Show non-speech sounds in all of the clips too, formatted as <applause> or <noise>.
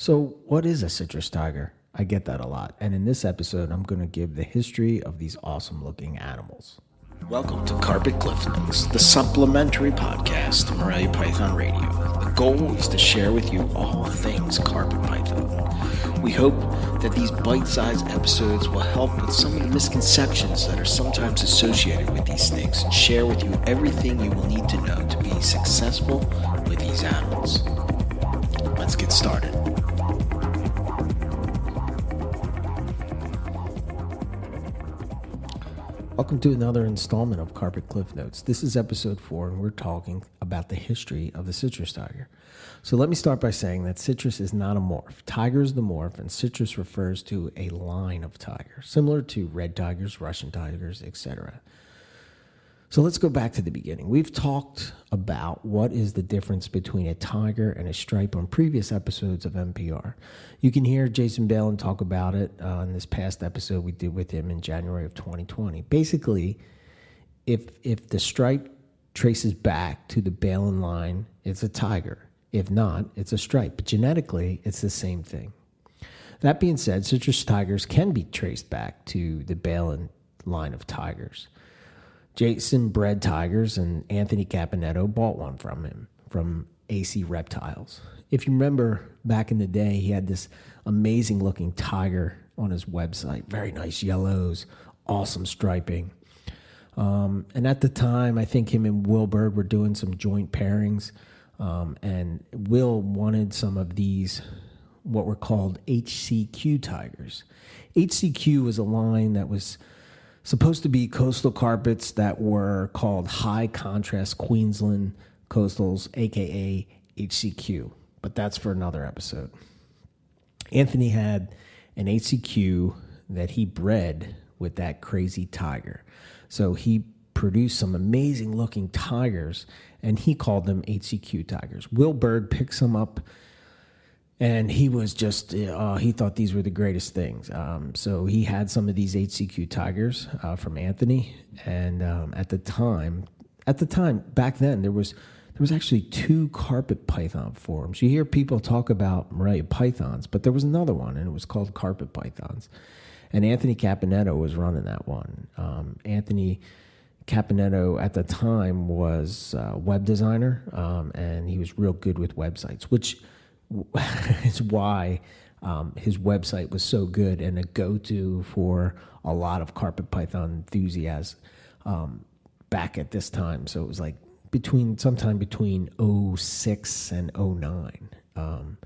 So, what is a citrus tiger? I get that a lot. And in this episode, I'm going to give the history of these awesome looking animals. Welcome to Carpet Cliff the supplementary podcast to Morelia Python Radio. The goal is to share with you all things carpet python. We hope that these bite sized episodes will help with some of the misconceptions that are sometimes associated with these snakes and share with you everything you will need to know to be successful with these animals. Let's get started. Welcome to another installment of Carpet Cliff Notes. This is episode four, and we're talking about the history of the citrus tiger. So, let me start by saying that citrus is not a morph. Tiger is the morph, and citrus refers to a line of tiger, similar to red tigers, Russian tigers, etc. So let's go back to the beginning. We've talked about what is the difference between a tiger and a stripe on previous episodes of MPR. You can hear Jason Balin talk about it uh, in this past episode we did with him in January of 2020. Basically, if if the stripe traces back to the Balin line, it's a tiger. If not, it's a stripe. But genetically, it's the same thing. That being said, citrus tigers can be traced back to the Balin line of tigers. Jason bred tigers, and Anthony Caponetto bought one from him from AC Reptiles. If you remember back in the day, he had this amazing looking tiger on his website. Very nice yellows, awesome striping. Um, and at the time, I think him and Will Bird were doing some joint pairings. Um, and Will wanted some of these, what were called HCQ tigers. HCQ was a line that was supposed to be coastal carpets that were called high contrast Queensland coastals, aka HCQ. But that's for another episode. Anthony had an HCQ that he bred with that crazy tiger. So he produced some amazing looking tigers and he called them HCQ tigers. Will Bird picks them up and he was just uh, he thought these were the greatest things. Um, so he had some of these HCQ tigers uh, from Anthony, and um, at the time, at the time back then, there was there was actually two carpet python forums. You hear people talk about Morelia pythons, but there was another one, and it was called carpet pythons. And Anthony Caponetto was running that one. Um, Anthony Caponetto at the time was a web designer, um, and he was real good with websites, which <laughs> is why um, his website was so good and a go-to for a lot of carpet python enthusiasts um, back at this time. So it was like between sometime between 06 and 09 um,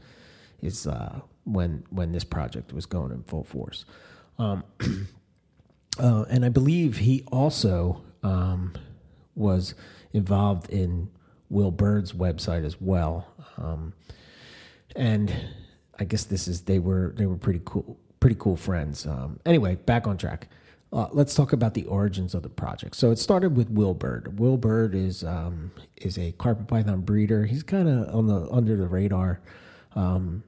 is uh, when when this project was going in full force. Um, <clears throat> uh, and I believe he also um, was involved in Will Bird's website as well. And I guess this is they were they were pretty cool pretty cool friends. Um, anyway, back on track. Uh, let's talk about the origins of the project. So it started with Will Bird. Will Bird is um, is a carpet python breeder. He's kind of on the under the radar. Um,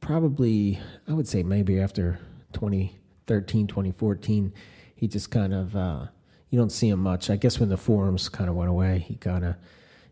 probably, I would say maybe after 2013, 2014, he just kind of uh, you don't see him much. I guess when the forums kind of went away, he kind of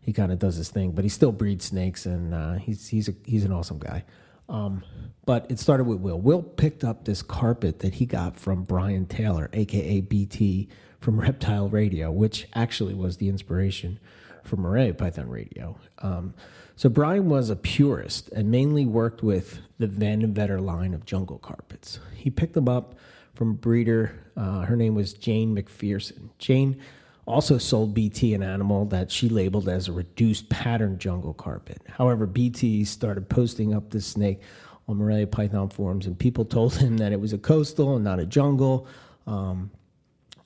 he kind of does his thing, but he still breeds snakes, and uh, he's he's a, he's an awesome guy. Um, but it started with Will. Will picked up this carpet that he got from Brian Taylor, aka BT, from <laughs> Reptile Radio, which actually was the inspiration for Morelia Python Radio. Um, so Brian was a purist and mainly worked with the Van Vetter line of jungle carpets. He picked them up from a breeder. Uh, her name was Jane McPherson. Jane also sold BT an animal that she labeled as a reduced pattern jungle carpet. However, BT started posting up this snake on Morelia Python forums, and people told him that it was a coastal and not a jungle. Um,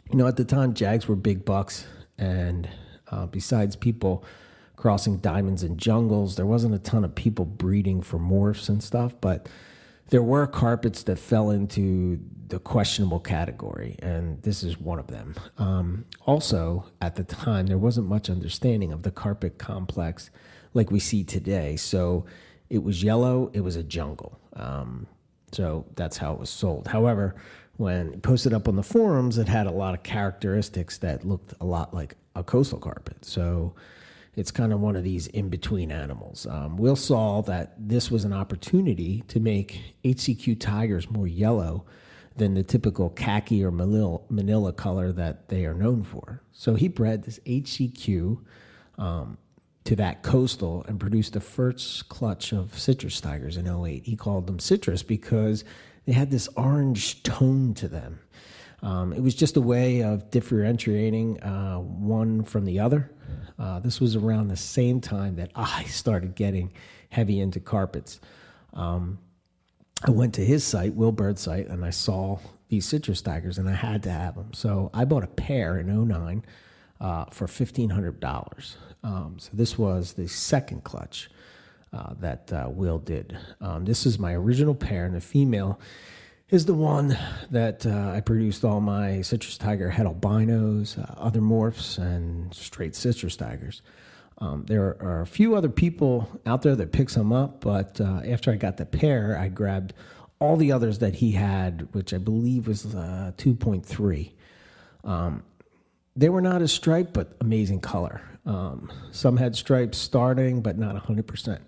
you know, at the time, Jags were big bucks, and uh, besides people crossing diamonds and jungles, there wasn't a ton of people breeding for morphs and stuff, but there were carpets that fell into the questionable category, and this is one of them. Um, also, at the time, there wasn't much understanding of the carpet complex like we see today. So it was yellow, it was a jungle. Um, so that's how it was sold. However, when posted up on the forums, it had a lot of characteristics that looked a lot like a coastal carpet. So it's kind of one of these in between animals. Um, Will saw that this was an opportunity to make HCQ tigers more yellow than the typical khaki or manila, color that they are known for. So he bred this HCQ um, to that coastal and produced the first clutch of citrus tigers in 08. He called them citrus because they had this orange tone to them. Um, it was just a way of differentiating uh, one from the other. Uh, this was around the same time that I started getting heavy into carpets. Um, I went to his site, Will Bird's site, and I saw these citrus tigers, and I had to have them. So I bought a pair in 09 uh, for $1,500. Um, so this was the second clutch uh, that uh, Will did. Um, this is my original pair, and the female is the one that uh, I produced all my citrus tiger het albinos, uh, other morphs, and straight citrus tigers. Um, there are a few other people out there that pick some up, but uh, after I got the pair, I grabbed all the others that he had, which I believe was uh, 2.3. Um, they were not as striped, but amazing color. Um, some had stripes starting, but not 100%.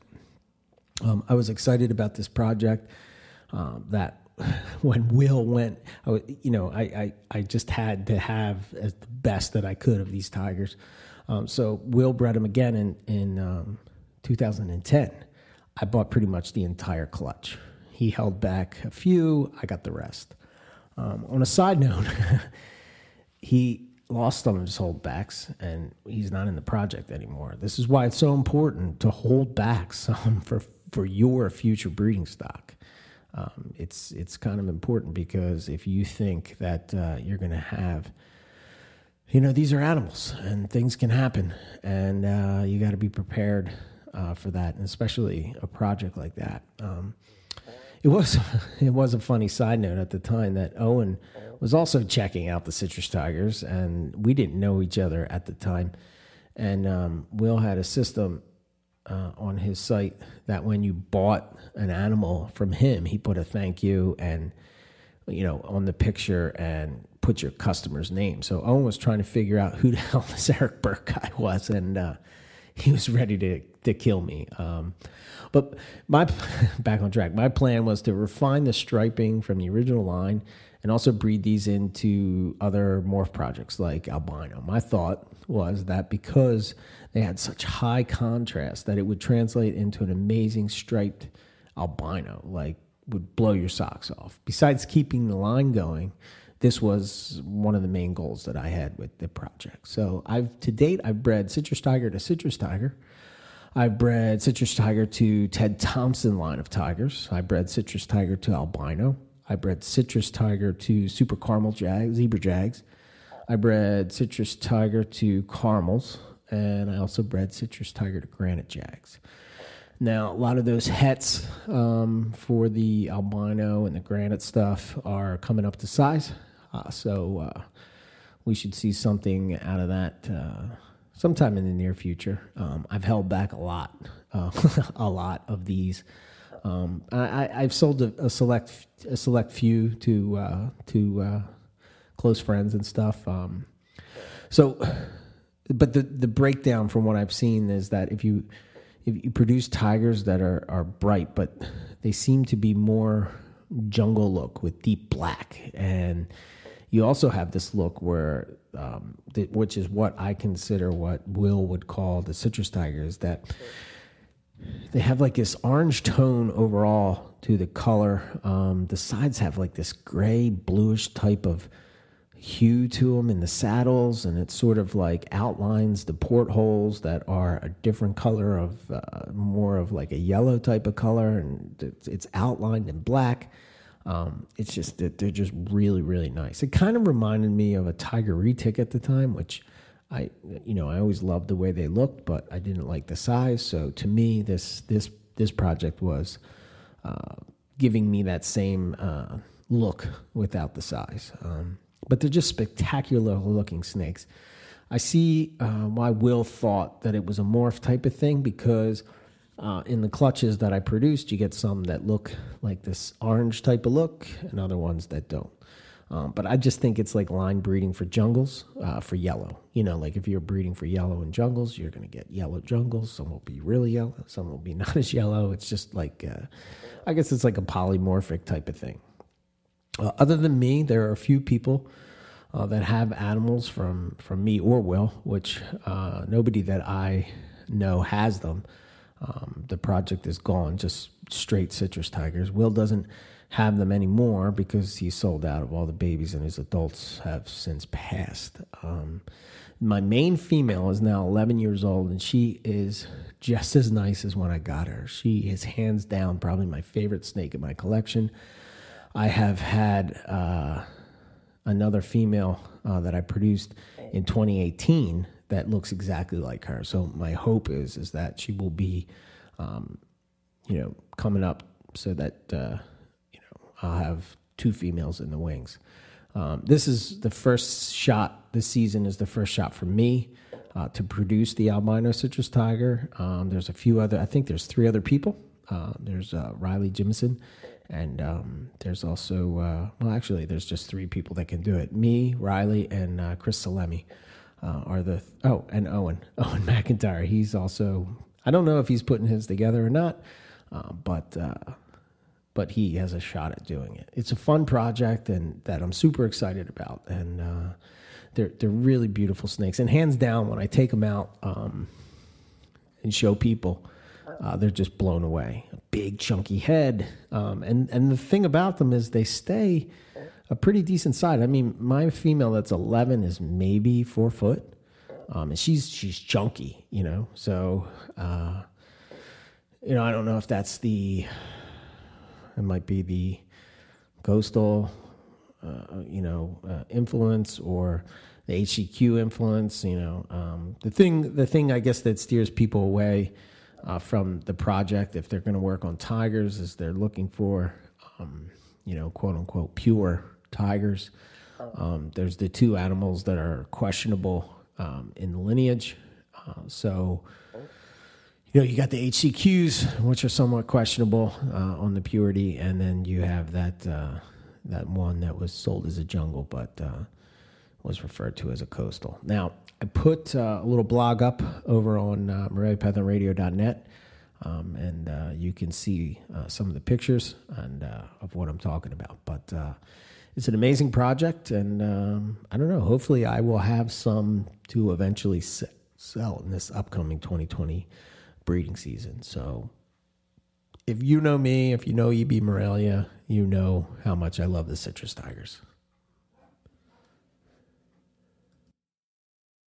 Um, I was excited about this project. Um, that <laughs> when Will went, I, you know, I, I, I just had to have the best that I could of these tigers. Um, so Will bred them again in in um, 2010. I bought pretty much the entire clutch. He held back a few. I got the rest. Um, on a side note, <laughs> he lost some of his holdbacks, and he's not in the project anymore. This is why it's so important to hold back some <laughs> for for your future breeding stock. Um, it's it's kind of important because if you think that uh, you're going to have, you know, these are animals and things can happen, and uh, you got to be prepared uh, for that, and especially a project like that. Um, it was <laughs> it was a funny side note at the time that Owen was also checking out the Citrus Tigers, and we didn't know each other at the time. And um, Will had a system uh, on his site that when you bought an animal from him, he put a thank you and you know on the picture and put your customer's name. So Owen was trying to figure out who the <laughs> hell this Eric Burke guy was, and uh, he was ready to to kill me. Um, but my <laughs> back on track. My plan was to refine the striping from the original line and also breed these into other morph projects like albino. My thought was that because they had such high contrast that it would translate into an amazing striped albino, like would blow your socks off. Besides keeping the line going, this was one of the main goals that I had with the project. So I've to date I've bred citrus tiger to citrus tiger. I've bred citrus tiger to Ted Thompson line of tigers. I bred citrus tiger to albino. I bred citrus tiger to super caramel zebra jags. I bred citrus tiger to caramels and I also bred citrus tiger to granite jags. Now, a lot of those hets um, for the albino and the granite stuff are coming up to size, uh, so uh, we should see something out of that uh, sometime in the near future. Um, I've held back a lot, uh, <laughs> a lot of these. Um, I, have sold a, a, select a select few to uh, to uh, close friends and stuff. Um, so but the the breakdown from what I've seen is that if you if you produce tigers that are are bright, but they seem to be more jungle look with deep black, and you also have this look where, um, the, which is what I consider what Will would call the citrus tigers that they have like this orange tone overall to the color. Um, the sides have like this gray bluish type of hue to them in the saddles, and it sort of like outlines the portholes that are a different color of uh, more of like a yellow type of color, and it's, outlined in black. Um, it's just that they're just really, really nice. It kind of reminded me of a Tiger retic at the time, which I, you know, I always loved the way they looked, but I didn't like the size. So to me, this this this project was uh, giving me that same uh, look without the size. Um, but they're just spectacular looking snakes. I see uh, why Will thought that it was a morph type of thing because uh, in the clutches that I produced, you get some that look like this orange type of look and other ones that don't. Um, but I just think it's like line breeding for jungles uh, for yellow. You know, like if you're breeding for yellow in jungles, you're going to get yellow jungles. Some will be really yellow, some will be <laughs> not as yellow. It's just like, uh, I guess it's like a polymorphic type of thing. Uh, other than me, there are a few people uh, that have animals from, from me or Will, which uh, nobody that I know has them. Um, the project is gone, just straight citrus tigers. Will doesn't have them anymore because he sold out of all the babies and his adults have since passed. Um, my main female is now 11 years old and she is just as nice as when I got her. She is hands down probably my favorite snake in my collection. I have had uh, another female uh, that I produced in 2018 that looks exactly like her. So my hope is is that she will be, um, you know, coming up so that uh, I'll have two females in the wings. Um, this is the first shot this season is the first shot for me uh, to produce the albino citrus tiger. Um, there's a few other, I think there's three other people. Uh, there's uh, Riley Jimison, and um, there's also, uh, well, actually, there's just three people that can do it. Me, Riley, and uh, Chris Salemi uh, are the, oh, and Owen, <laughs> Owen McIntyre. He's also, I don't know if he's putting his together or not, but but he has a shot at doing it. It's a fun project and that I'm super excited about. And uh, they're they're really beautiful snakes. And hands down, when I take them out um, and show people, uh, they're just blown away. A big chunky head, um, and and the thing about them is they stay a pretty decent size. I mean, my female that's 11 is maybe four foot, um, and she's she's chunky, you know. So, uh, you know, I don't know if that's the it might be the coastal, uh, you know, uh, influence or the HCQ influence. You know, um, the thing, the thing I guess that steers people away uh, from the project if they're going to work on tigers is they're looking for, um, you know, quote unquote pure tigers. Um, there's the two animals that are questionable um, in lineage. Uh, so you know, you got the HCQs, which are somewhat questionable uh, on the purity, and then you have that uh, that one that was sold as a jungle, but uh, was referred to as a coastal. Now, I put uh, a little blog up over on uh, um, and uh, you can see uh, some of the pictures and of what I'm talking about. But it's an amazing project, and um, I don't know. Hopefully, I will have some to eventually sell in this upcoming 2020 breeding season. So if you know me, if you know EB Morelia, you know how much I love the citrus tigers.